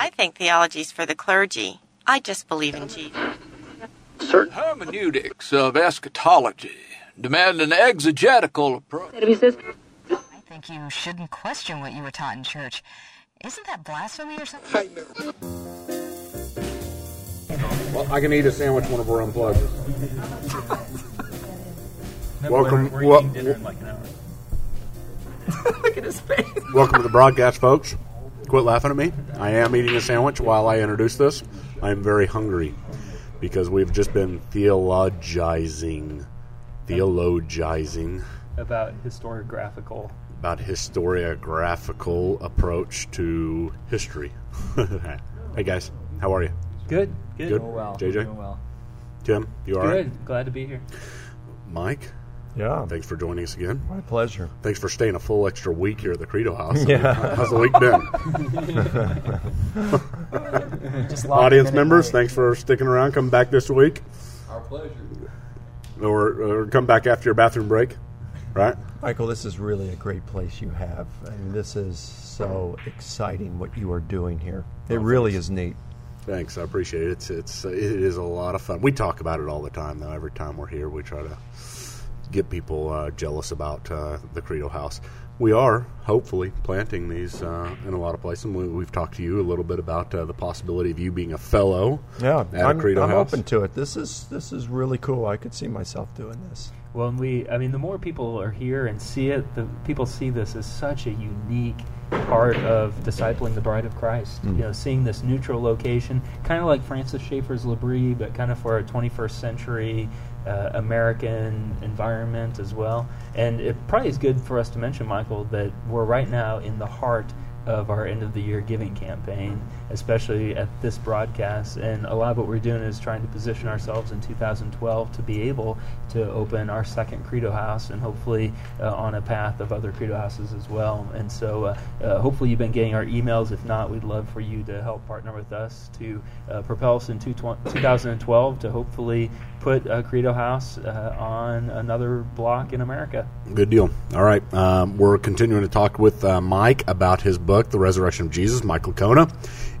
I think theology's for the clergy. I just believe in Jesus. Certain hermeneutics of eschatology demand an exegetical approach. I think you shouldn't question what you were taught in church. Isn't that blasphemy or something? Well, I can eat a sandwich whenever I'm unplugged. Welcome- Welcome, We're, we're wel- eating dinner in like an hour. Look at his face. welcome to the broadcast, folks. Quit laughing at me. I am eating a sandwich while I introduce this. I am very hungry because we've just been theologizing, theologizing About historiographical. about historiographical approach to history. hey guys, how are you? Good, good. Good. Doing well. JJ? Doing well. Tim, you all right? Good. Glad to be here. Mike, Yeah, thanks for joining us again. my pleasure. Thanks for staying a full extra week here at the Credo House. Yeah. How's the week been? Just Audience members, thanks for sticking around. Come back this week. Our pleasure. Or, or come back after your bathroom break, right? Michael, this is really a great place you have. I mean, this is so exciting what you are doing here. It Oh, really thanks. is neat. Thanks, I appreciate it. It's it's it is a lot of fun. We talk about it all the time, though. Every time we're here, we try to get people uh, jealous about uh, the Credo House. We are hopefully planting these uh, in a lot of places. And we, we've talked to you a little bit about uh, the possibility of you being a fellow Yeah, at I'm, a Credo I'm House. open to it. This is this is really cool. I could see myself doing this. Well, and we, I mean, the more people are here and see it, the people see this as such a unique part of discipling the bride of Christ. You know, seeing this neutral location, kind of like Francis Schaeffer's L'Abri, but kind of for a 21st century uh, American environment as well. And it probably is good for us to mention, Michael, that we're right now in the heart of our end of the year giving campaign, especially at this broadcast. And a lot of what we're doing is trying to position ourselves in 2012 to be able to open our second Credo House and hopefully uh, on a path of other Credo Houses as well. And so uh, uh, hopefully you've been getting our emails. If not, we'd love for you to help partner with us to uh, propel us in two tw- 2012 to hopefully put a Credo House uh, on another block in America. Good deal. All right. Um, we're continuing to talk with uh, Mike about his book, The Resurrection of Jesus. Michael Licona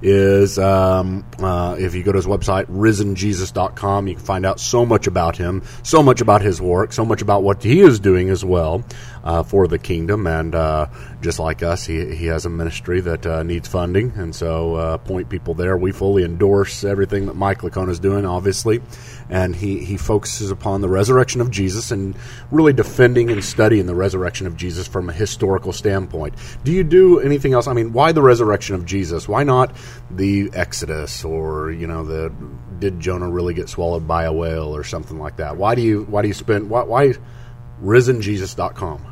is, um, uh, if you go to his website, risenjesus.com, you can find out so much about him, so much about his work, so much about what he is doing as well uh, for the kingdom. And uh, just like us, he, he has a ministry that uh, needs funding. And so uh, point people there. We fully endorse everything that Mike Licona is doing, obviously. And he, he focuses upon the resurrection of Jesus and really defending and studying the resurrection of Jesus from a historical standpoint. Do you do anything else? I mean, why the resurrection of Jesus? Why not the Exodus or, you know, the did Jonah really get swallowed by a whale or something like that? Why do you why do you spend why, why risenjesus.com?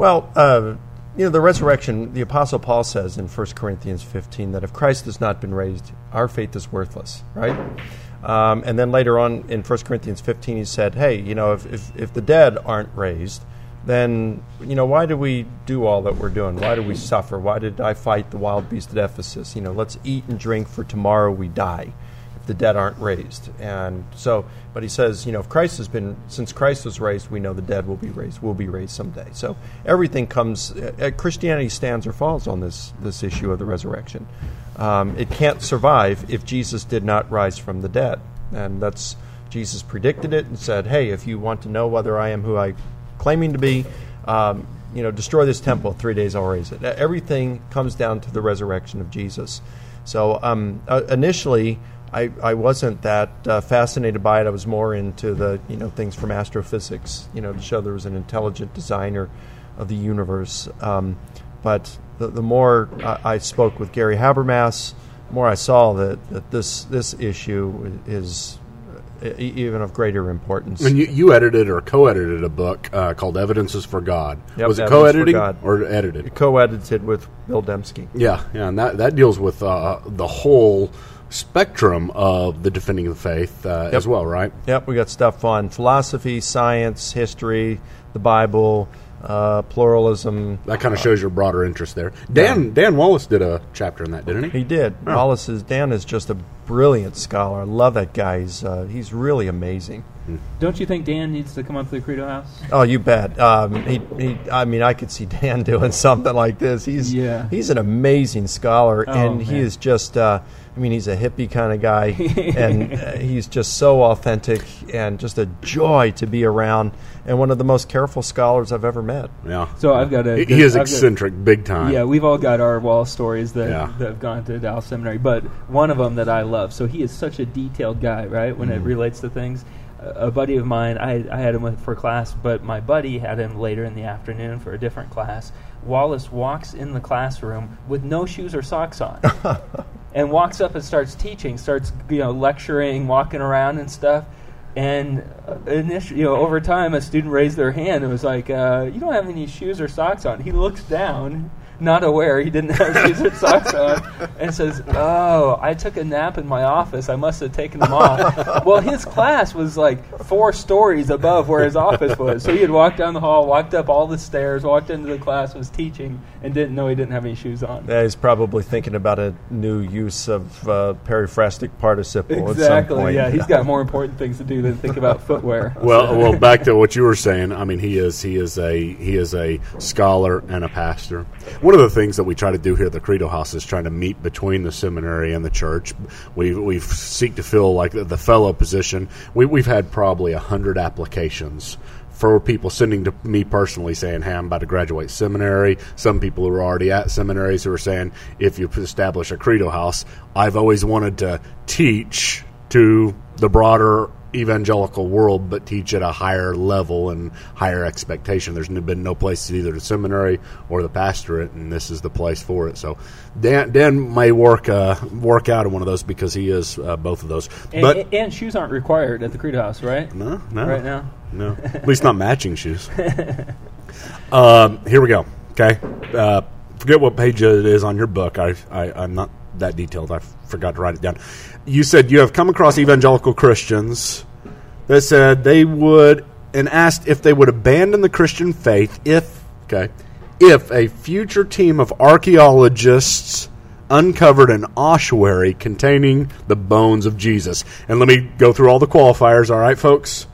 Well, uh, you know, the resurrection, the Apostle Paul says in 1 Corinthians 15 that if Christ has not been raised, our faith is worthless, right? Um, and then later on in 1 Corinthians 15, he said, hey, you know, if, if, if the dead aren't raised, then, you know, why do we do all that we're doing? Why do we suffer? Why did I fight the wild beast at Ephesus? You know, let's eat and drink for tomorrow we die the dead aren't raised. And so, but he says, you know, if Christ has been, since Christ was raised, we know the dead will be raised, will be raised someday. So everything comes, uh, Christianity stands or falls on this, this issue of the resurrection. Um, it can't survive if Jesus did not rise from the dead. And that's, Jesus predicted it and said, hey, if you want to know whether I am who I claiming to be, um, you know, destroy this temple, three days I'll raise it. Everything comes down to the resurrection of Jesus. So um, uh, initially, I, I wasn't that uh, fascinated by it. I was more into the you know things from astrophysics, you know, to show there was an intelligent designer of the universe. Um, but the, the more I, I spoke with Gary Habermas, the more I saw that, that this this issue is uh, even of greater importance. And you, you edited or co-edited a book uh, called "Evidences for God." Yep, was it co-editing or edited? co-edited with Bill Dembski. Yeah, yeah, and that that deals with uh, the whole spectrum of the defending of the faith uh, as well, right? Yep, we got stuff on philosophy, science, history, the Bible, uh, pluralism. That kind of shows your broader interest there. Dan Dan Wallace did a chapter in that, didn't he? He did. Wallace is Dan is just a brilliant scholar. I love that guy. He's uh, he's really amazing. Don't you think Dan needs to come up to the Credo House? Oh, you bet. Um, he, he, I mean, I could see Dan doing something like this. He's Yeah. he's an amazing scholar, Oh, and he is just. Uh, I mean, he's a hippie kind of guy, and uh, he's just so authentic and just a joy to be around, and one of the most careful scholars I've ever met. Yeah. So I've got a. He, good- he is I've got- eccentric, big time. Yeah, we've all got our wall stories that, Yeah. that have gone to Dallas Seminary, but one of them that I love. So he is such a detailed guy, right? When Mm-hmm. it relates to things. A buddy of mine, I, I had him for class, but my buddy had him later in the afternoon for a different class. Wallace walks in the classroom with no shoes or socks on, and walks up and starts teaching, starts you know lecturing, walking around and stuff. And uh, initially, you know, over time, a student raised their hand and was like, uh, "You don't have any shoes or socks on." He looks down, not aware he didn't have shoes or socks on, and says, "Oh, I took a nap in my office. I must have taken them off." well, his class was like four stories above where his office was, so he had walked down the hall, walked up all the stairs, walked into the class, was teaching, and didn't know he didn't have any shoes on. Yeah, he's probably thinking about a new use of uh, periphrastic participle at some Exactly. point. Yeah, he's got more important things to do than think about footwear. Well, well, back to what you were saying. I mean, he is he is a he is a scholar and a pastor. One of the things that we try to do here at the Credo House is trying to meet between the seminary and the church. We we seek to fill like the, the fellow position. We, we've had probably a hundred applications for people sending to me personally saying, "Hey, I'm about to graduate seminary." Some people who are already at seminaries who are saying, "If you establish a Credo House, I've always wanted to teach to the broader evangelical world, but teach at a higher level and higher expectation. There's been no place to either the seminary or the pastorate, and this is the place for it. So Dan, Dan may work uh, work out in one of those because he is uh, both of those. And, but and shoes aren't required at the Credo House, right? no, no, Right now. no, at least not matching shoes. um, here we go. Okay, uh, forget what page it is on your book. I, I I'm not that detailed. I forgot to write it down. You said you have come across evangelical Christians that said they would and asked if they would abandon the Christian faith if okay if a future team of archaeologists uncovered an ossuary containing the bones of Jesus. And let me go through all the qualifiers, all right, folks?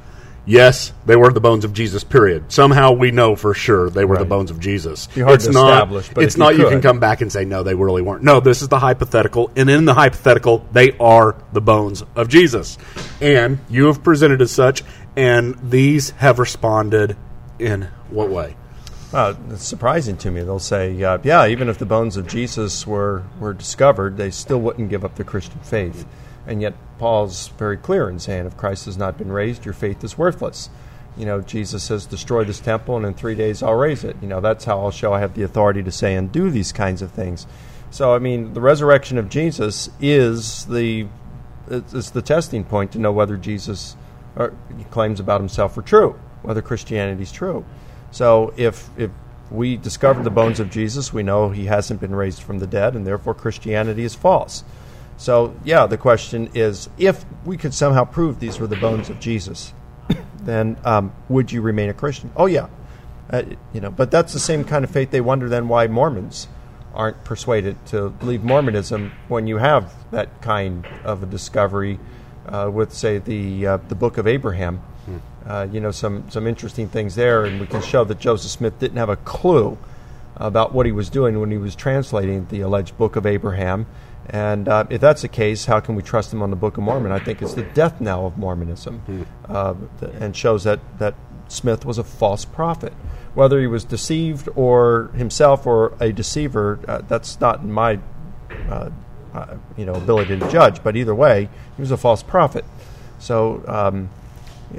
Yes, they were the bones of Jesus. Period. Somehow we know for sure they were the bones of Jesus. Be hard it's to not. establish, but it's if you not. You, can come back and say no, they really weren't. No, this is the hypothetical, and in the hypothetical, they are the bones of Jesus, and you have presented as such, and these have responded in what way? Uh, it's surprising to me. They'll say, uh, "Yeah, even if the bones of Jesus were were discovered, they still wouldn't give up the Christian faith." And yet, Paul's very clear in saying, "If Christ has not been raised, your faith is worthless." You know, Jesus says, "Destroy this temple, and in three days I'll raise it." You know, that's how I'll show I have the authority to say and do these kinds of things. So, I mean, the resurrection of Jesus is the it's the testing point to know whether Jesus claims about himself are true, whether Christianity is true. So if if we discover the bones of Jesus, we know he hasn't been raised from the dead, and therefore Christianity is false. So yeah, the question is, if we could somehow prove these were the bones of Jesus, then um, would you remain a Christian? Oh yeah, uh, you know. But that's the same kind of faith. They wonder then why Mormons aren't persuaded to leave Mormonism when you have that kind of a discovery uh, with, say, the uh, the Book of Abraham. Uh, you know, some some interesting things there, and we can show that Joseph Smith didn't have a clue about what he was doing when he was translating the alleged Book of Abraham. And uh, if that's the case, how can we trust him on the Book of Mormon? I think it's the death knell of Mormonism, uh, th- and shows that that Smith was a false prophet. Whether he was deceived or himself or a deceiver, uh, that's not in my uh, uh, you know ability to judge. But either way, he was a false prophet. So. Um,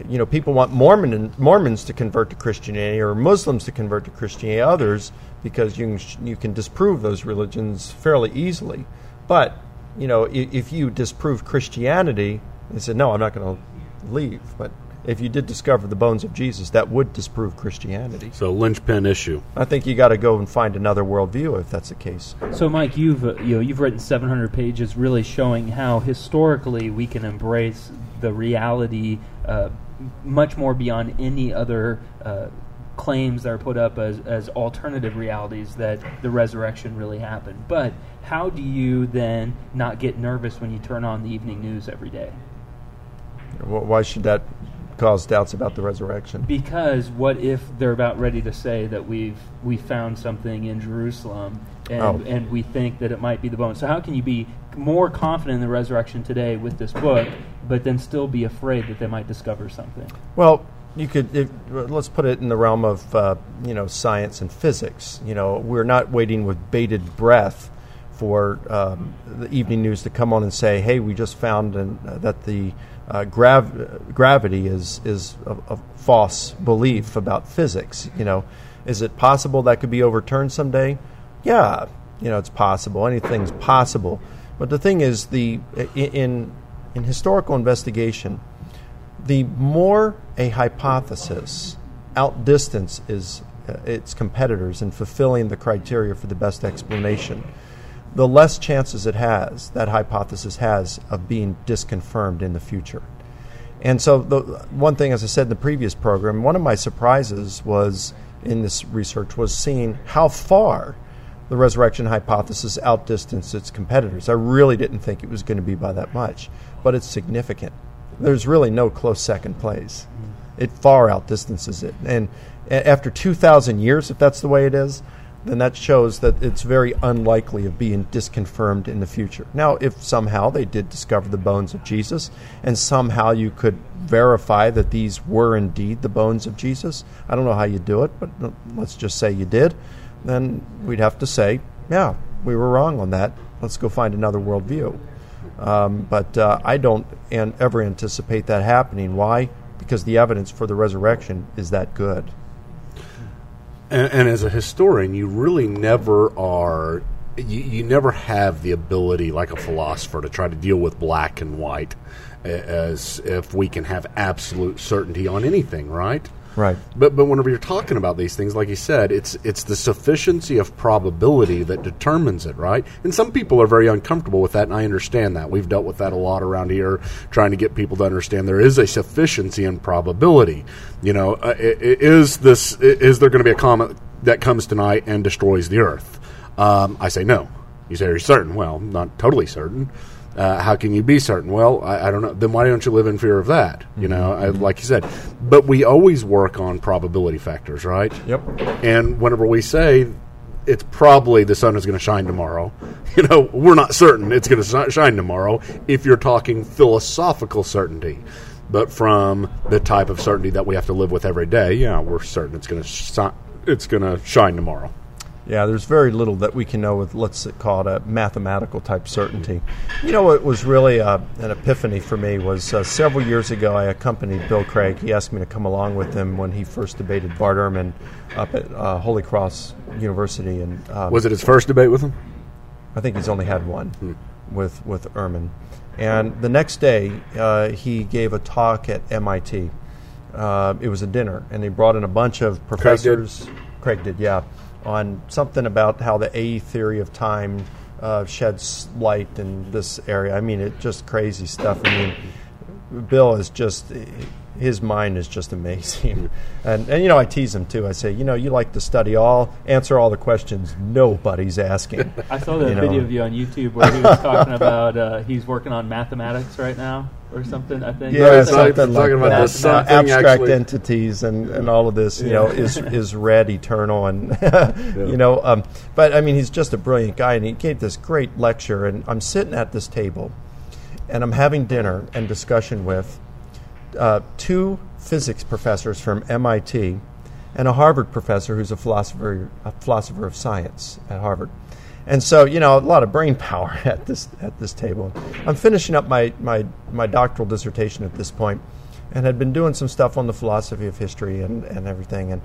you know, people want Mormon Mormons to convert to Christianity or Muslims to convert to Christianity, others because you can, you can disprove those religions fairly easily. But you know, if, if you disprove Christianity, they said, no, I'm not going to leave. But if you did discover the bones of Jesus, that would disprove Christianity. So linchpin issue. I think you got to go and find another worldview if that's the case. So, Mike, you've uh, you know you've written 700 pages, really showing how historically we can embrace the reality uh, much more beyond any other uh, claims that are put up as as alternative realities that the resurrection really happened. But how do you then not get nervous when you turn on the evening news every day? Why should that cause doubts about the resurrection? Because what if they're about ready to say that we've we found something in Jerusalem and Oh. and we think that it might be the bone? So how can you be more confident in the resurrection today with this book, but then still be afraid that they might discover something? Well, you could let's put it in the realm of uh, you know science and physics. You know, we're not waiting with bated breath for um, the evening news to come on and say, "Hey, we just found an, uh, that the uh, grav- gravity is is a, a false belief about physics." You know, is it possible that could be overturned someday? Yeah, you know, it's possible. Anything's possible. But the thing is, the in in historical investigation, the more a hypothesis outdistances uh, its competitors in fulfilling the criteria for the best explanation, the less chances it has, that hypothesis has, of being disconfirmed in the future. And so, the one thing, as I said in the previous program, one of my surprises was in this research was seeing how far the resurrection hypothesis outdistanced its competitors. I really didn't think it was going to be by that much, but it's significant. There's really no close second place. It far outdistances it. And after 2,000 years, if that's the way it is, then that shows that it's very unlikely of being disconfirmed in the future. Now, if somehow they did discover the bones of Jesus, and somehow you could verify that these were indeed the bones of Jesus, I don't know how you do it, but uh, let's just say you did, then we'd have to say, yeah, we were wrong on that. Let's go find another worldview. Um, but uh, I don't an- ever anticipate that happening. Why? Because the evidence for the resurrection is that good. And, and as a historian, you really never are. You, you never have the ability, like a philosopher, to try to deal with black and white as if we can have absolute certainty on anything, right? Right. But but whenever you're talking about these things, like you said, it's it's the sufficiency of probability that determines it, right? And some people are very uncomfortable with that, and I understand that. We've dealt with that a lot around here, trying to get people to understand there is a sufficiency in probability. You know, uh, is this is there going to be a comet that comes tonight and destroys the Earth? Um, I say no. You say, are you certain? Well, not totally certain. Uh, how can you be certain? Well, I, I don't know. Then why don't you live in fear of that? You know, I, like you said. But we always work on probability factors, right? Yep. And whenever we say it's probably the sun is going to shine tomorrow, you know, we're not certain it's going to shine tomorrow if you're talking philosophical certainty. But from the type of certainty that we have to live with every day, yeah, we're certain it's going to shi- it's going to shine tomorrow. Yeah, there's very little that we can know with, let's call it a mathematical type certainty. You know what was really uh, an epiphany for me was uh, several years ago I accompanied Bill Craig. He asked me to come along with him when he first debated Bart Ehrman up at uh, Holy Cross University. And um, Was it his first debate with him? I think he's only had one with with Ehrman. And the next day, uh, he gave a talk at MIT. Uh, it was a dinner, and they brought in a bunch of did? professors. Craig did, yeah, on something about how the A theory of time uh, sheds light in this area. I mean, it's just crazy stuff. I mean, Bill is just his mind is just amazing. And and you know, I tease him too. I say, you know, you like to study all, answer all the questions nobody's asking. I saw that You know. video of you on YouTube where he was talking about uh, he's working on mathematics right now or something. I think. Yeah, It's something talking like about that. something abstract actually- entities and, and all of this, you know, is is red, eternal, and you know. Um, but I mean, he's just a brilliant guy, and he gave this great lecture. And I'm sitting at this table, and I'm having dinner and discussion with uh, two physics professors from MIT and a Harvard professor who's a philosopher a philosopher of science at Harvard. And so, you know, a lot of brain power at this at this table. I'm finishing up my, my, my doctoral dissertation at this point and had been doing some stuff on the philosophy of history and, and everything and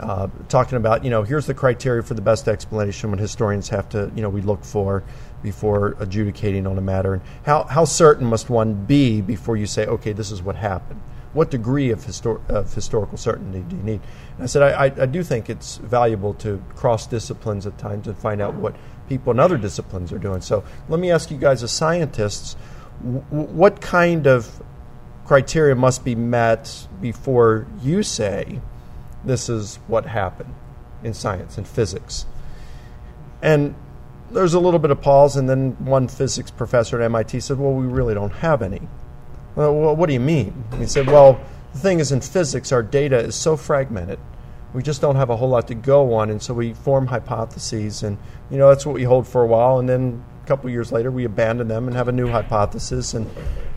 uh, talking about, you know, here's the criteria for the best explanation when historians have to, you know, we look for before adjudicating on a matter. And how, how certain must one be before you say, okay, this is what happened? What degree of, histor- of historical certainty do you need? And I said, I, I, I do think it's valuable to cross disciplines at times and find out what people in other disciplines are doing. So let me ask you guys, as scientists, w- what kind of criteria must be met before you say this is what happened in science and physics? And there's a little bit of pause, and then one physics professor at MIT said, Well, we really don't have any. Well, what do you mean? He said, Well, The thing is, in physics, our data is so fragmented. We just don't have a whole lot to go on, and so we form hypotheses, and you know that's what we hold for a while, and then a couple years later we abandon them and have a new hypothesis, and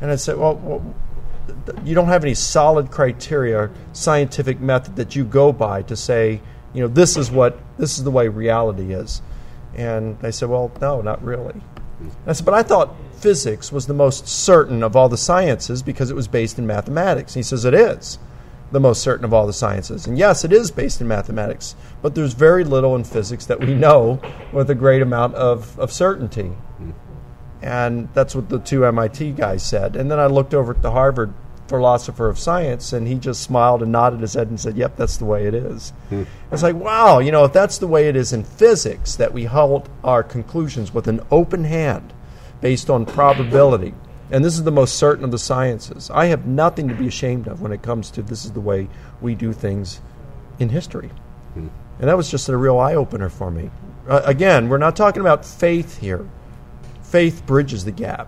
and I said, well, well you don't have any solid criteria, scientific method that you go by to say, you know, this is what this is the way reality is. And they said, well, no, not really. I said, but I thought physics was the most certain of all the sciences because it was based in mathematics. And he says it is the most certain of all the sciences. And yes, it is based in mathematics, but there's very little in physics that we know with a great amount of, of certainty. And that's what the two MIT guys said. And then I looked over at the Harvard philosopher of science, and he just smiled and nodded his head and said, Yep, that's the way it is. Hmm. It's like, wow, you know, if that's the way it is in physics, that we hold our conclusions with an open hand based on probability, and this is the most certain of the sciences, I have nothing to be ashamed of when it comes to this is the way we do things in history. Hmm. And that was just a real eye opener for me. Uh, again, we're not talking about faith here. Faith bridges the gap.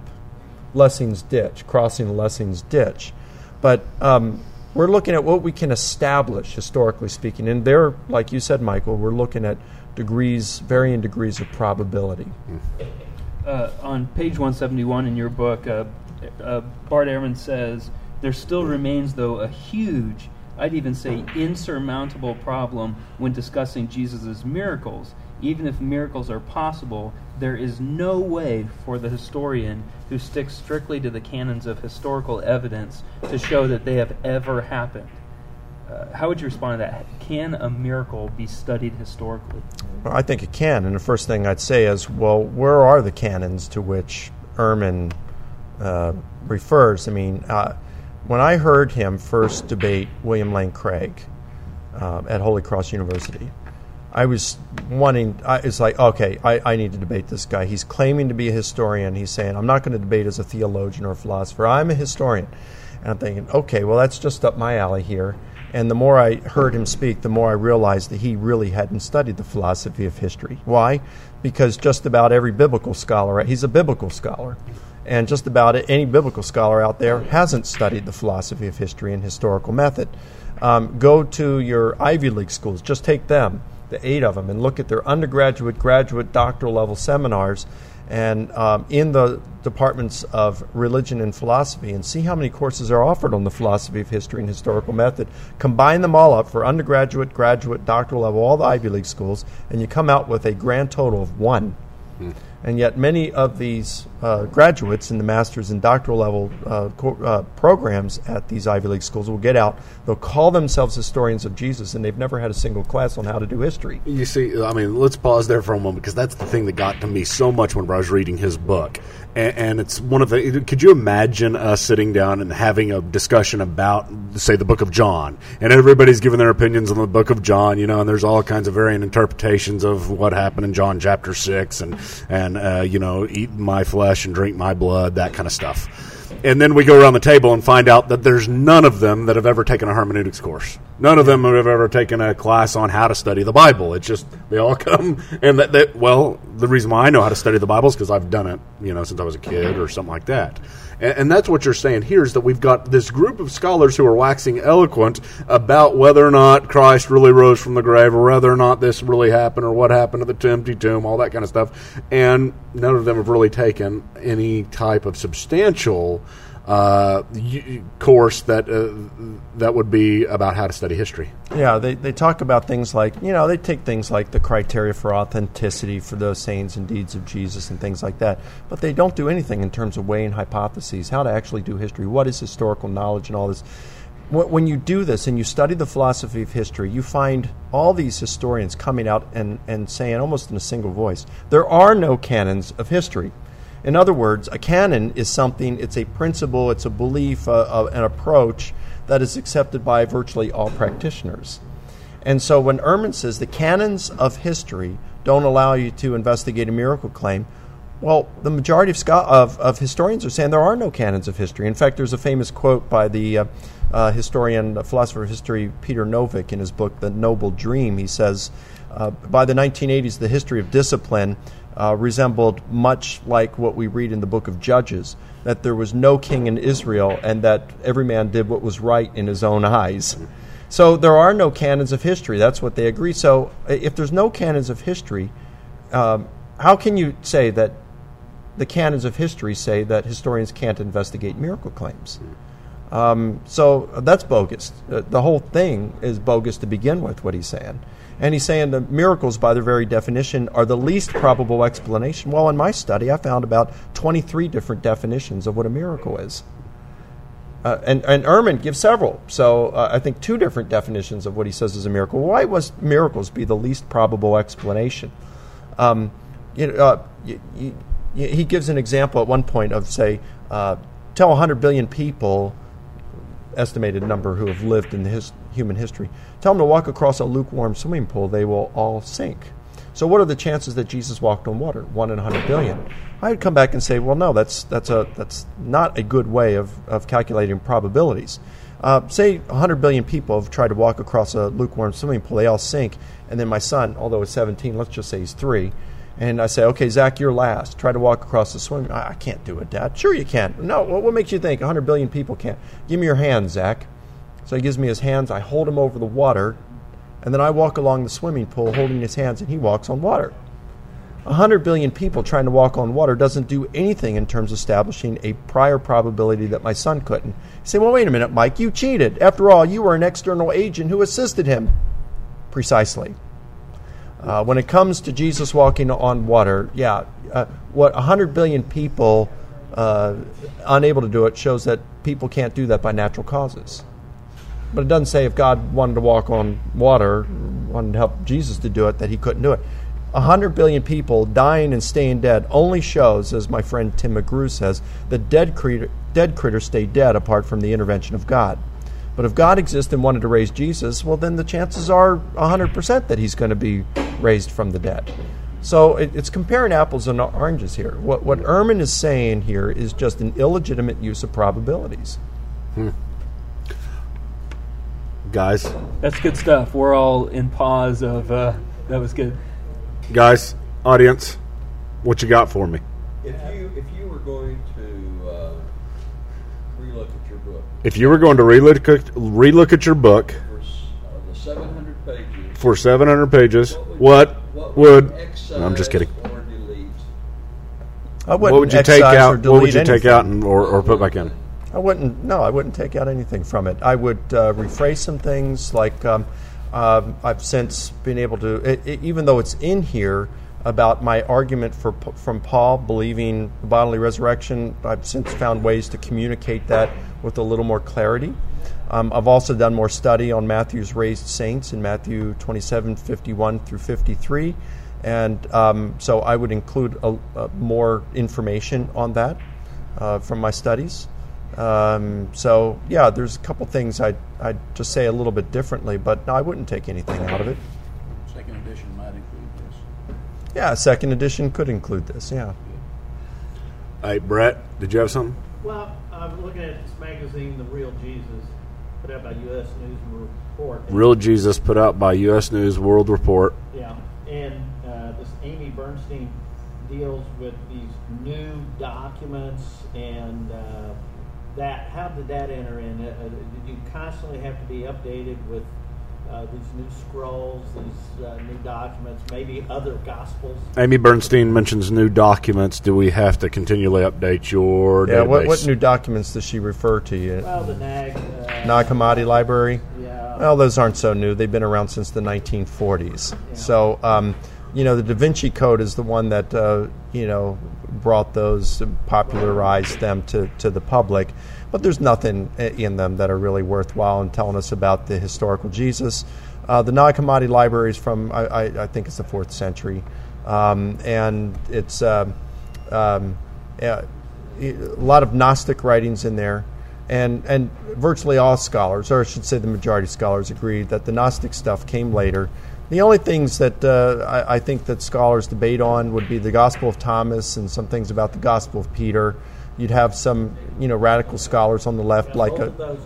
Lessing's ditch, crossing Lessing's ditch. But um, we're looking at what we can establish historically speaking. And there, like you said, Michael, we're looking at degrees, varying degrees of probability. Uh, on page 171 in your book, uh, uh, Bart Ehrman says there still remains, though, a huge, I'd even say insurmountable problem when discussing Jesus' miracles. Even if miracles are possible, there is no way for the historian who sticks strictly to the canons of historical evidence to show that they have ever happened. Uh, how would you respond to that? Can a miracle be studied historically? Well, I think it can. And the first thing I'd say is, well, where are the canons to which Ehrman uh, refers? I mean, uh, when I heard him first debate William Lane Craig uh, at Holy Cross University, I was wanting, I, it's like, okay, I, I need to debate this guy. He's claiming to be a historian. He's saying, I'm not going to debate as a theologian or a philosopher. I'm a historian. And I'm thinking, okay, well, that's just up my alley here. And the more I heard him speak, the more I realized that he really hadn't studied the philosophy of history. Why? Because just about every biblical scholar, he's a biblical scholar, and just about any biblical scholar out there hasn't studied the philosophy of history and historical method. Um, go to your Ivy League schools, just take them the eight of them, and look at their undergraduate, graduate, doctoral level seminars and um, in the departments of religion and philosophy and see how many courses are offered on the philosophy of history and historical method. Combine them all up for undergraduate, graduate, doctoral level, all the Ivy League schools, and you come out with a grand total of one. Hmm. And yet, many of these uh, graduates in the master's and doctoral level uh, co- uh, programs at these Ivy League schools will get out. They'll call themselves historians of Jesus, and they've never had a single class on how to do history. You see, I mean, let's pause there for a moment because that's the thing that got to me so much when I was reading his book and, and, it's one of the. Could you imagine us sitting down and having a discussion about, say, the Book of John, and everybody's giving their opinions on the Book of John, you know, and there's all kinds of varying interpretations of what happened in John chapter six, and and uh, you know, eat my flesh and drink my blood, that kind of stuff and then we go around the table and find out that there's none of them that have ever taken a hermeneutics course. None of them have ever taken a class on how to study the Bible. It's just they all come and that, that well, the reason why I know how to study the Bible is because I've done it, you know, since I was a kid or something like that. And, and that's what you're saying here is that we've got this group of scholars who are waxing eloquent about whether or not Christ really rose from the grave or whether or not this really happened or what happened to the empty tomb, all that kind of stuff. And none of them have really taken any type of substantial uh, course that uh, that would be about how to study history. Yeah, they, they talk about things like you know they take things like the criteria for authenticity for those sayings and deeds of Jesus and things like that, but they don't do anything in terms of weighing hypotheses, how to actually do history, what is historical knowledge, and all this. When you do this and you study the philosophy of history, you find all these historians coming out and, and saying almost in a single voice, there are no canons of history. In other words, a canon is something, it's a principle, it's a belief, uh, an approach that is accepted by virtually all practitioners. And so when Ehrman says the canons of history don't allow you to investigate a miracle claim, well, the majority of, of, of historians are saying there are no canons of history. In fact, there's a famous quote by the uh, uh, historian, uh, philosopher of history, Peter Novick, in his book, The Noble Dream. He says, uh, by the 1980s, the history of discipline uh, resembled much like what we read in the book of Judges that there was no king in Israel and that every man did what was right in his own eyes. So there are no canons of history. That's what they agree. So if there's no canons of history, um, how can you say that the canons of history say that historians can't investigate miracle claims? Um, so that's bogus. The whole thing is bogus to begin with, what he's saying. And he's saying that miracles, by their very definition, are the least probable explanation. Well, in my study, I found about 23 different definitions of what a miracle is. Uh, and, and Ehrman gives several. So uh, I think two different definitions of what he says is a miracle. Why must miracles be the least probable explanation? Um, you know, uh, you, you, he gives an example at one point of, say, uh, tell 100 billion people, estimated number who have lived in the his, human history, tell them to walk across a lukewarm swimming pool, they will all sink. So, what are the chances that Jesus walked on water? One in 100 billion. I'd come back and say, well, no, that's, that's, a, that's not a good way of, of calculating probabilities. Uh, say 100 billion people have tried to walk across a lukewarm swimming pool, they all sink, and then my son, although he's 17, let's just say he's three, and I say, okay, Zach, you're last. Try to walk across the swim. I, I can't do it, Dad. Sure, you can. No, what, what makes you think 100 billion people can't? Give me your hand, Zach. So he gives me his hands. I hold him over the water, and then I walk along the swimming pool holding his hands, and he walks on water. 100 billion people trying to walk on water doesn't do anything in terms of establishing a prior probability that my son couldn't. You say, well, wait a minute, Mike, you cheated. After all, you were an external agent who assisted him. Precisely. Uh, when it comes to Jesus walking on water, yeah, uh, what 100 billion people uh, unable to do it shows that people can't do that by natural causes. But it doesn't say if God wanted to walk on water, wanted to help Jesus to do it, that he couldn't do it. 100 billion people dying and staying dead only shows, as my friend Tim McGrew says, that dead, critter, dead critters stay dead apart from the intervention of God. But if God exists and wanted to raise Jesus, well, then the chances are 100% that he's going to be raised from the dead. So it, it's comparing apples and oranges here. What, what Ehrman is saying here is just an illegitimate use of probabilities. Hmm guys. That's good stuff. We're all in pause of uh, that was good. Guys, audience, what you got for me? If you if you were going to uh, relook at your book, if you were going to relook relook at your book for uh, seven hundred pages, for seven hundred pages, what would, what would no, I'm just kidding. what would you take out? What would you take out and, or, or put back in? I wouldn't. No, I wouldn't take out anything from it. I would uh, rephrase some things. Like um, uh, I've since been able to, it, it, even though it's in here about my argument for from Paul believing the bodily resurrection, I've since found ways to communicate that with a little more clarity. Um, I've also done more study on Matthew's raised saints in Matthew 27, 51 through 53. And um, so I would include a, a more information on that uh, from my studies. Um, so yeah, there's a couple things I'd, I'd just say a little bit differently, but I wouldn't take anything out of it. Second edition might include this. Yeah, second edition could include this. Yeah. Hey, Brett, did you have something? Well, I'm looking at this magazine, The Real Jesus, put out by U.S. News and Report. Real Jesus, put out by U.S. News World Report. Yeah, and uh, this Amy Bernstein deals with these new documents and. Uh, that how did that enter in? Uh, uh, did you constantly have to be updated with uh, these new scrolls, these uh, new documents, maybe other gospels? Amy Bernstein mentions new documents. Do we have to continually update your yeah? Database? What, what new documents does she refer to? You? Well, the NAG. Uh, Nag Hammadi Library. Yeah. Well, those aren't so new. They've been around since the 1940s. Yeah. So. Um, you know, the Da Vinci Code is the one that uh, you know brought those, popularized them to, to the public. But there's nothing in them that are really worthwhile in telling us about the historical Jesus. Uh, the Nag Hammadi library is from, I, I, I, think it's the fourth century. Um, and it's uh, um, a lot of Gnostic writings in there. And, and virtually all scholars, or I should say the majority of scholars, agree that the Gnostic stuff came later the only things that uh, I, I, think that scholars debate on would be the Gospel of Thomas and some things about the Gospel of Peter. You'd have some, you know, radical scholars on the left, yeah, like a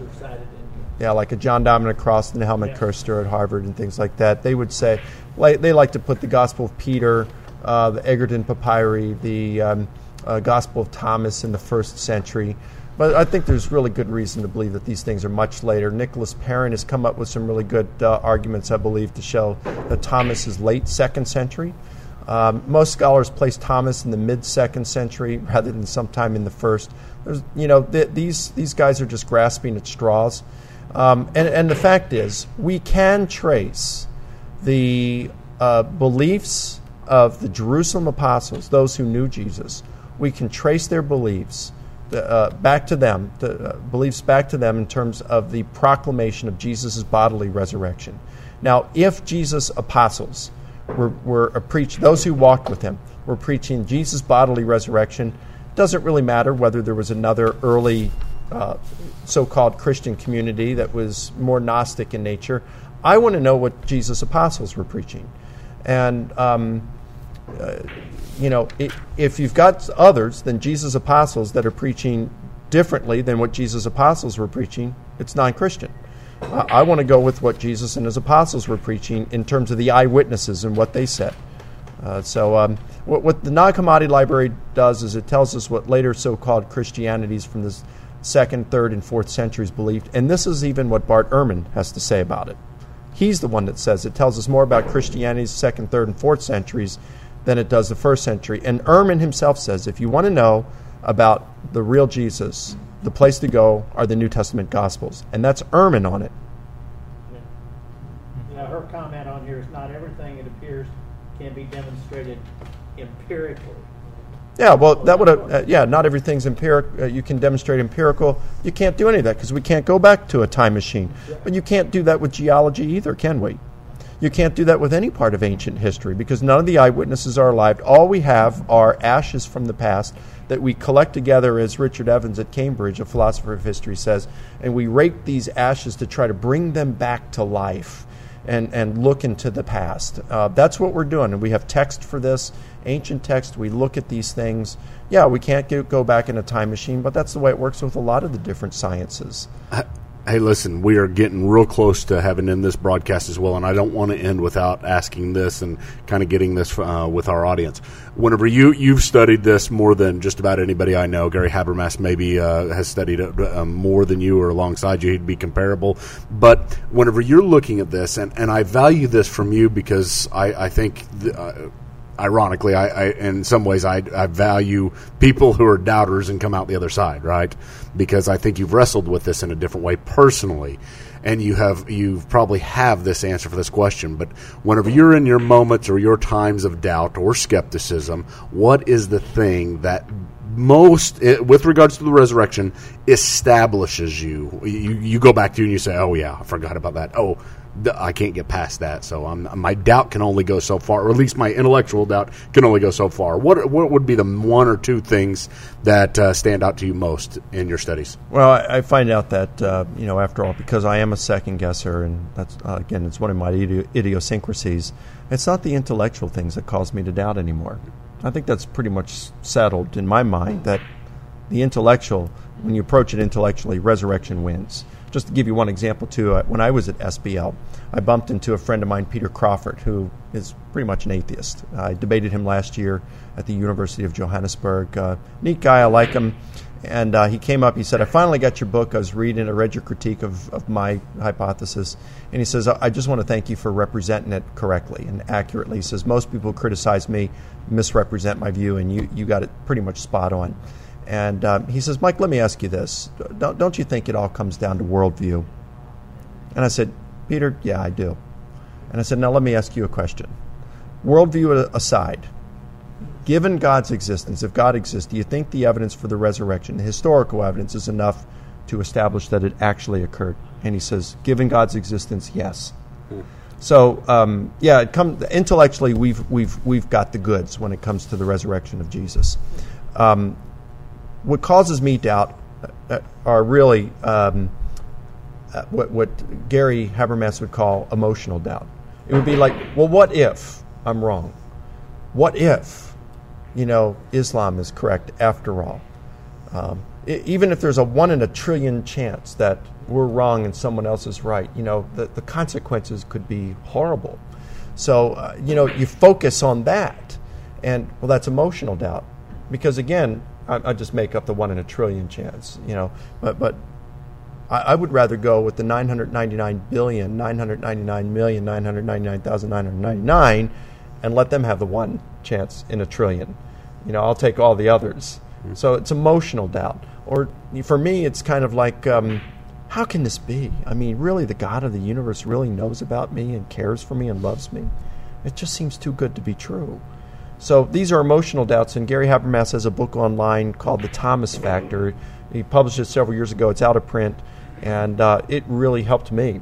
yeah, like a John Dominic Crossan and Helmut yeah. Koester at Harvard and things like that. They would say like, they like to put the Gospel of Peter uh, the Egerton Papyri, the um, uh, Gospel of Thomas in the first century. But I think there's really good reason to believe that these things are much later. Nicholas Perrin has come up with some really good uh, arguments, I believe, to show that Thomas is late second century. Um, most scholars place Thomas in the mid second century rather than sometime in the first. There's, you know, th- these these guys are just grasping at straws. Um, and, and the fact is, we can trace the uh, beliefs of the Jerusalem apostles, those who knew Jesus. We can trace their beliefs uh, back to them, the uh, beliefs back to them in terms of the proclamation of Jesus' bodily resurrection. Now, if Jesus' apostles were, were preached, those who walked with him were preaching Jesus' bodily resurrection, doesn't really matter whether there was another early uh, so called Christian community that was more Gnostic in nature. I want to know what Jesus' apostles were preaching. And um, uh, you know, if you've got others than Jesus' apostles that are preaching differently than what Jesus' apostles were preaching, it's non Christian. I, want to go with what Jesus and his apostles were preaching in terms of the eyewitnesses and what they said. Uh, so, um, what, what, the Nag Hammadi library does is it tells us what later so called Christianities from the second, third, and fourth centuries believed. And this is even what Bart Ehrman has to say about it. He's the one that says it tells us more about Christianity's second, third, and fourth centuries than it does the first century. And Ehrman himself says if you want to know about the real Jesus, the place to go are the New Testament Gospels. And that's Ehrman on it. Yeah. her comment on here is not everything it appears can be demonstrated empirically. Yeah, well, that would have, uh, yeah, not everything's empirical. Uh, you can demonstrate empirical. You can't do any of that because we can't go back to a time machine. But you can't do that with geology either, can we? You can't do that with any part of ancient history because none of the eyewitnesses are alive. All we have are ashes from the past that we collect together, as Richard Evans at Cambridge, a philosopher of history, says, and we rake these ashes to try to bring them back to life and, and look into the past. Uh, that's what we're doing. And we have text for this, ancient text. We look at these things. Yeah, we can't go back in a time machine, but that's the way it works with a lot of the different sciences. Hey, listen, we are getting real close to having in this broadcast as well, and I don't want to end without asking this and kind of getting this uh, with our audience. Whenever you you've studied this more than just about anybody I know, Gary Habermas maybe uh, has studied it uh, more than you or alongside you. He'd be comparable. But whenever you're looking at this, and, and I value this from you because I, I think. The, uh, ironically, I, I, in some ways I, I value people who are doubters and come out the other side, right? Because I think you've wrestled with this in a different way personally, and you have you probably have this answer for this question. But whenever you're in your moments or your times of doubt or skepticism, what is the thing that most, eh, with regards to the resurrection, establishes you? You, you go back to and you say, "Oh yeah, I forgot about that." Oh, I can't get past that. So I'm, my doubt can only go so far, or at least my intellectual doubt can only go so far. What what would be the one or two things that uh, stand out to you most in your studies? Well, I, I find out that uh, you know, after all, because I am a second guesser, and that's uh, again, it's one of my idiosyncrasies. It's not the intellectual things that cause me to doubt anymore. I think that's pretty much settled in my mind that the intellectual, when you approach it intellectually, resurrection wins just to give you one example, too, uh, when I was at SBL, I bumped into a friend of mine, Peter Craffert, who is pretty much an atheist. I debated him last year at the University of Johannesburg. Uh, neat guy, I like him. And uh, he came up, he said, I finally got your book. I was reading, I read your critique of, of my hypothesis. And he says, I just want to thank you for representing it correctly and accurately. He says, Most people criticize me, misrepresent my view, and you, you got it pretty much spot on. And um, he says, Mike, let me ask you this. Don't, don't you think it all comes down to worldview? And I said, Peter, yeah, I do. And I said, now let me ask you a question. Worldview aside, given God's existence, if God exists, do you think the evidence for the resurrection, the historical evidence, is enough to establish that it actually occurred? And he says, given God's existence, yes. So um, yeah, it come, intellectually we've we've we've got the goods when it comes to the resurrection of Jesus. Um, what causes me doubt uh, are really um, uh, what, what Gary Habermas would call emotional doubt. It would be like, well, what if I'm wrong? What if, you know, Islam is correct after all? Um, it, even if there's a one in a trillion chance that we're wrong and someone else is right, you know, the, the consequences could be horrible. So, uh, you know, you focus on that And well, that's emotional doubt, because again, I, I just make up the one in a trillion chance, you know. But but I, I would rather go with the 999 billion, 999 million, 999,999, and let them have the one chance in a trillion. You know, I'll take all the others. So it's emotional doubt. Or for me, it's kind of like, um, how can this be? I mean, really, the God of the universe really knows about me and cares for me and loves me? It just seems too good to be true. So these are emotional doubts, and Gary Habermas has a book online called The Thomas Factor. He published it several years ago. It's out of print, and uh, it really helped me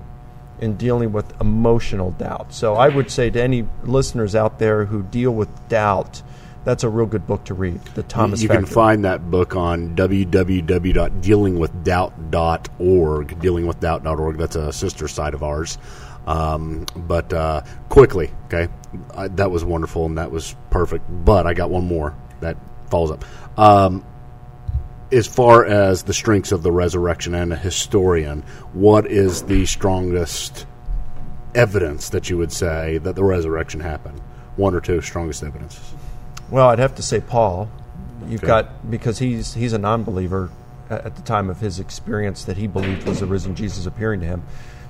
in dealing with emotional doubt. So I would say to any listeners out there who deal with doubt, that's a real good book to read. The Thomas Factor. you Factor. can find that book on www.dealingwithdoubt.org. Dealingwithdoubt.org. That's a sister site of ours. Um, but uh, quickly, okay, I, that was wonderful and that was perfect. But I got one more that follows up. Um, as far as the strengths of the resurrection and a historian, what is the strongest evidence that you would say that the resurrection happened? One or two strongest evidences. Well, I'd have to say Paul. You've Okay. got because he's he's a non-believer at, at the time of his experience that he believed was the risen Jesus appearing to him.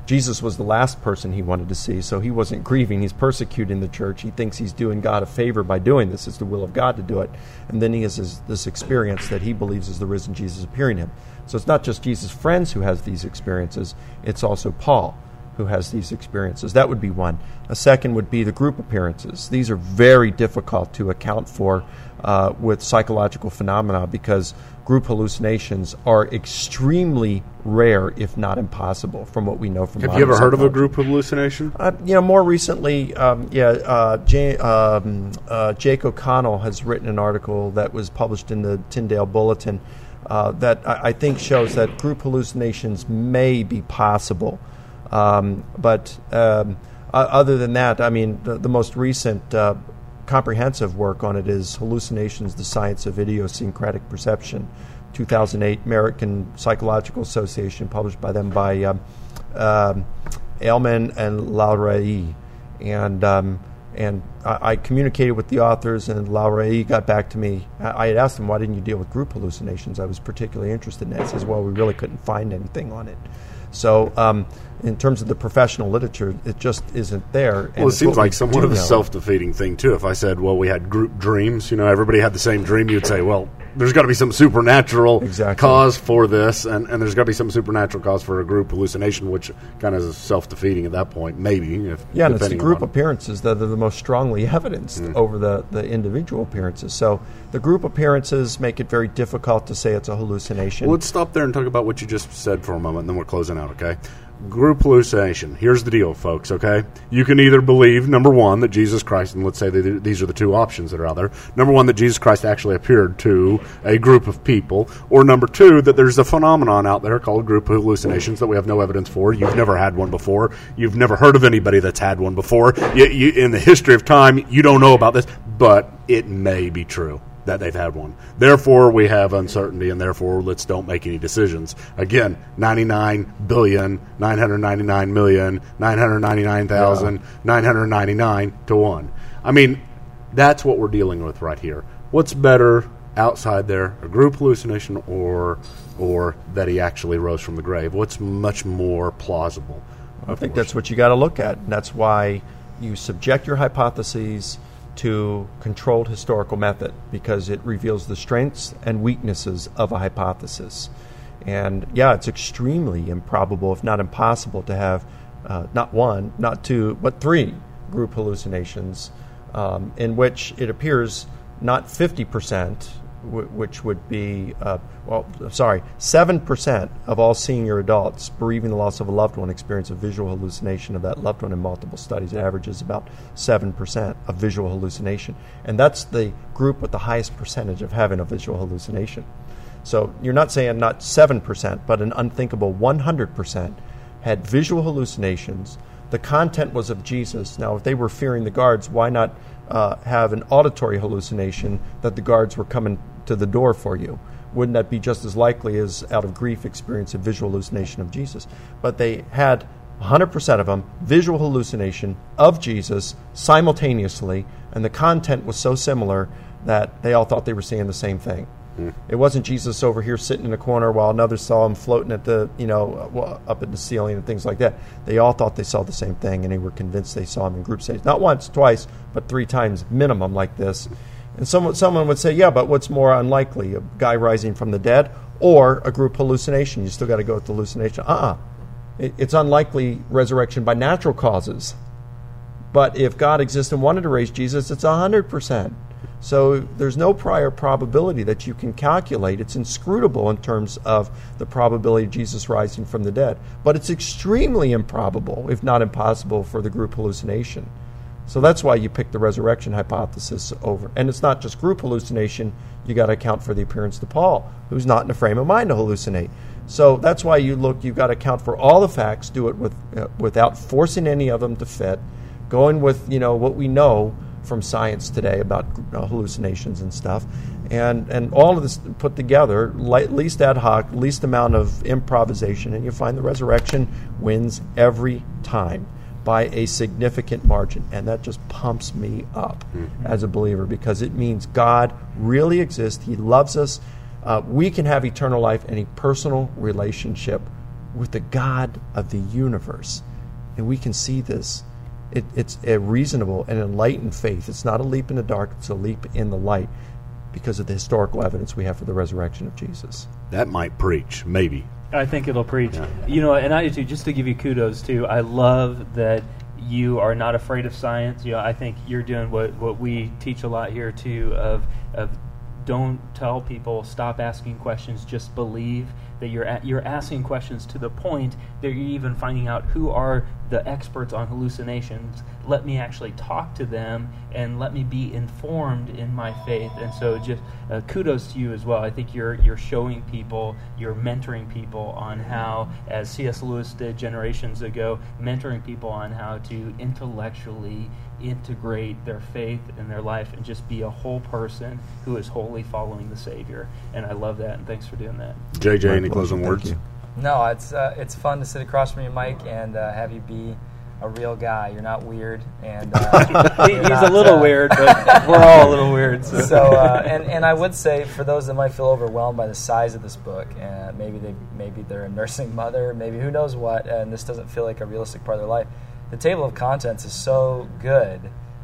Jesus was the last person he wanted to see, so he wasn't grieving. He's persecuting the church. He thinks he's doing God a favor by doing this. It's the will of God to do it. And then he has this, experience that he believes is the risen Jesus appearing to him. So it's not just Jesus' friends who has these experiences, it's also Paul who has these experiences. That would be one. A second would be the group appearances. These are very difficult to account for uh, with psychological phenomena because group hallucinations are extremely rare, if not impossible, from what we know from. Have you ever heard of a group hallucination? Uh, you know, more recently, um, yeah, uh, J- um, uh, Jake O'Connell has written an article that was published in the Tyndale Bulletin uh, that I, I think shows that group hallucinations may be possible. Um, but um, other than that, I mean, the, the most recent uh, comprehensive work on it is Hallucinations, the Science of Idiosyncratic Perception, 2008 American Psychological Association, published by them by um, um, Aleman and Larøi. And, um, and I, I communicated with the authors, and Larøi got back to me. I, I had asked him, why didn't you deal with group hallucinations? I was particularly interested in that. He says, well, we really couldn't find anything on it. So, um, in terms of the professional literature, it just isn't there. and Well, it seems like somewhat of a self defeating thing, too. If I said, well, we had group dreams, you know, everybody had the same dream, you'd say, well, there's got to be some supernatural Exactly. cause for this, and, and there's got to be some supernatural cause for a group hallucination, which kind of is self defeating at that point, maybe. If, Yeah, and it's the group appearances that are the most strongly evidenced mm. over the, the individual appearances. So the group appearances make it very difficult to say it's a hallucination. Well, let's stop there and talk about what you just said for a moment, and then we're closing out, okay? Group hallucination. Here's the deal, folks, okay? You can either believe, number one, that Jesus Christ, and let's say that these are the two options that are out there. Number one, that Jesus Christ actually appeared to a group of people, or number two, that there's a phenomenon out there called group hallucinations that we have no evidence for. You've never had one before. You've never heard of anybody that's had one before. You, you, in the history of time, you don't know about this, but it may be true that they've had one. Therefore, we have uncertainty, and therefore, let's don't make any decisions. Again, 99 billion, 999 million, 999,000, 999 to 1. I mean, that's what we're dealing with right here. What's better outside there, a group hallucination or or that he actually rose from the grave? What's much more plausible? I think that's what you got to look at. And that's why you subject your hypotheses to controlled historical method because it reveals the strengths and weaknesses of a hypothesis. And yeah, it's extremely improbable, if not impossible, to have uh, not one, not two, but three group hallucinations um, in which it appears not 50%, w- which would be, uh, well, sorry, 7% of all senior adults bereaving the loss of a loved one experience a visual hallucination of that loved one in multiple studies. It averages about 7% of visual hallucination. And that's the group with the highest percentage of having a visual hallucination. So you're not saying not 7%, but an unthinkable 100% had visual hallucinations. The content was of Jesus. Now, if they were fearing the guards, why not uh, have an auditory hallucination that the guards were coming to the door for you? Wouldn't that be just as likely as out of grief experience a visual hallucination of Jesus? But they had 100% of them, visual hallucination of Jesus simultaneously, and the content was so similar that they all thought they were seeing the same thing. It wasn't Jesus over here sitting in a corner while another saw him floating at the, you know, uh, up at the ceiling and things like that. They all thought they saw the same thing, and they were convinced they saw him in group settings. Not once, twice, but three times minimum like this. And someone, someone would say, yeah, but what's more unlikely, a guy rising from the dead or a group hallucination? You still got to go with the hallucination. Uh-uh. It, it's unlikely resurrection by natural causes. But if God exists and wanted to raise Jesus, it's 100%. So there's no prior probability that you can calculate. It's inscrutable in terms of the probability of Jesus rising from the dead. But it's extremely improbable, if not impossible, for the group hallucination. So that's why you pick the resurrection hypothesis over. And it's not just group hallucination, you got to account for the appearance to Paul, who's not in a frame of mind to hallucinate. So that's why you look, you've got to account for all the facts, do it with, uh, without forcing any of them to fit, going with, you know, what we know from science today about uh, hallucinations and stuff. And, and all of this put together, least ad hoc, least amount of improvisation, and you find the resurrection wins every time by a significant margin. And that just pumps me up as a believer because it means God really exists. He loves us. Uh, we can have eternal life and a personal relationship with the God of the universe. And we can see this. It, it's a reasonable and enlightened faith. It's not a leap in the dark, it's a leap in the light because of the historical evidence we have for the resurrection of Jesus. That might preach, maybe. I think it'll preach. You know, and I do too. Just to give you kudos too, I love that you are not afraid of science. You know, I think you're doing what what we teach a lot here too of of don't tell people stop asking questions just believe that you're a, you're asking questions to the point that you're even finding out who are the experts on hallucinations let me actually talk to them and let me be informed in my faith and so just uh, kudos to you as well i think you're you're showing people you're mentoring people on how as cs lewis did generations ago mentoring people on how to intellectually integrate their faith in their life and just be a whole person who is wholly following the Savior. And I love that, and thanks for doing that. JJ, any pleasure. closing Thank words? No, it's uh, it's fun to sit across from you, Mike, and uh, have you be a real guy. You're not weird, and uh, he's not, a little uh, weird, but we're all a little weird. So, so uh, and and I would say for those that might feel overwhelmed by the size of this book, uh, maybe they maybe they're a nursing mother, maybe who knows what, and this doesn't feel like a realistic part of their life. The table of contents is so good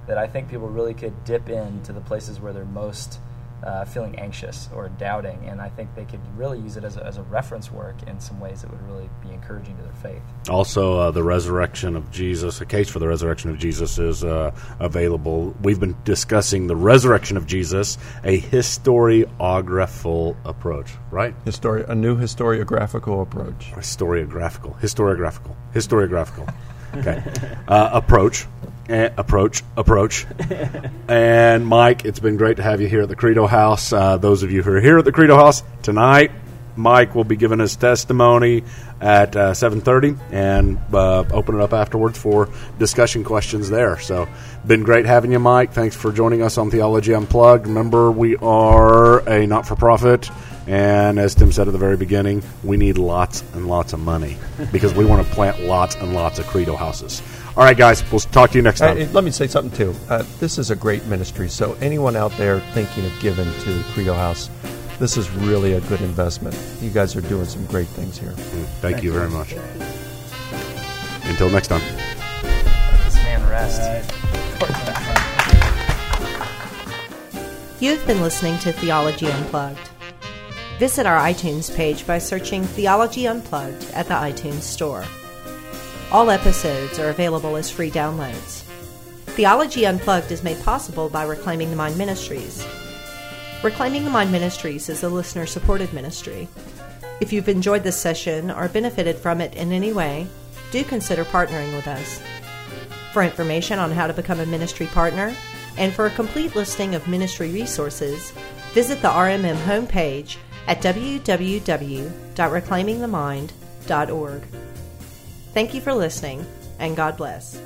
that I think people really could dip into the places where they're most uh, feeling anxious or doubting, and I think they could really use it as a, as a reference work in some ways that would really be encouraging to their faith. Also, uh, the resurrection of Jesus, a case for the resurrection of Jesus is uh, available. We've been discussing the resurrection of Jesus, a historiographical approach, right? Histori- a new historiographical approach. Historiographical, historiographical, historiographical. Okay, uh, approach, eh, approach, approach. and Mike, it's been great to have you here at the Credo House. Uh, those of you who are here at the Credo House tonight, Mike will be giving his testimony at uh, 7:30, and uh, open it up afterwards for discussion questions there. So, been great having you, Mike. Thanks for joining us on Theology Unplugged. Remember, we are a not-for-profit. And as Tim said at the very beginning, we need lots and lots of money because we want to plant lots and lots of Credo houses. All right, guys, we'll talk to you next Uh, time. let me say something too. Uh, this is a great ministry. So anyone out there thinking of giving to the Credo House, this is really a good investment. You guys are doing some great things here. Thank you very much. Until next time. Let this man rest. You've been listening to Theology Unplugged. Visit our iTunes page by searching Theology Unplugged at the iTunes Store. All episodes are available as free downloads. Theology Unplugged is made possible by Reclaiming the Mind Ministries. Reclaiming the Mind Ministries is a listener supported ministry. If you've enjoyed this session or benefited from it in any way, do consider partnering with us. For information on how to become a ministry partner and for a complete listing of ministry resources, visit the RMM homepage at www.reclaimingthemind.org. Thank you for listening, and God bless.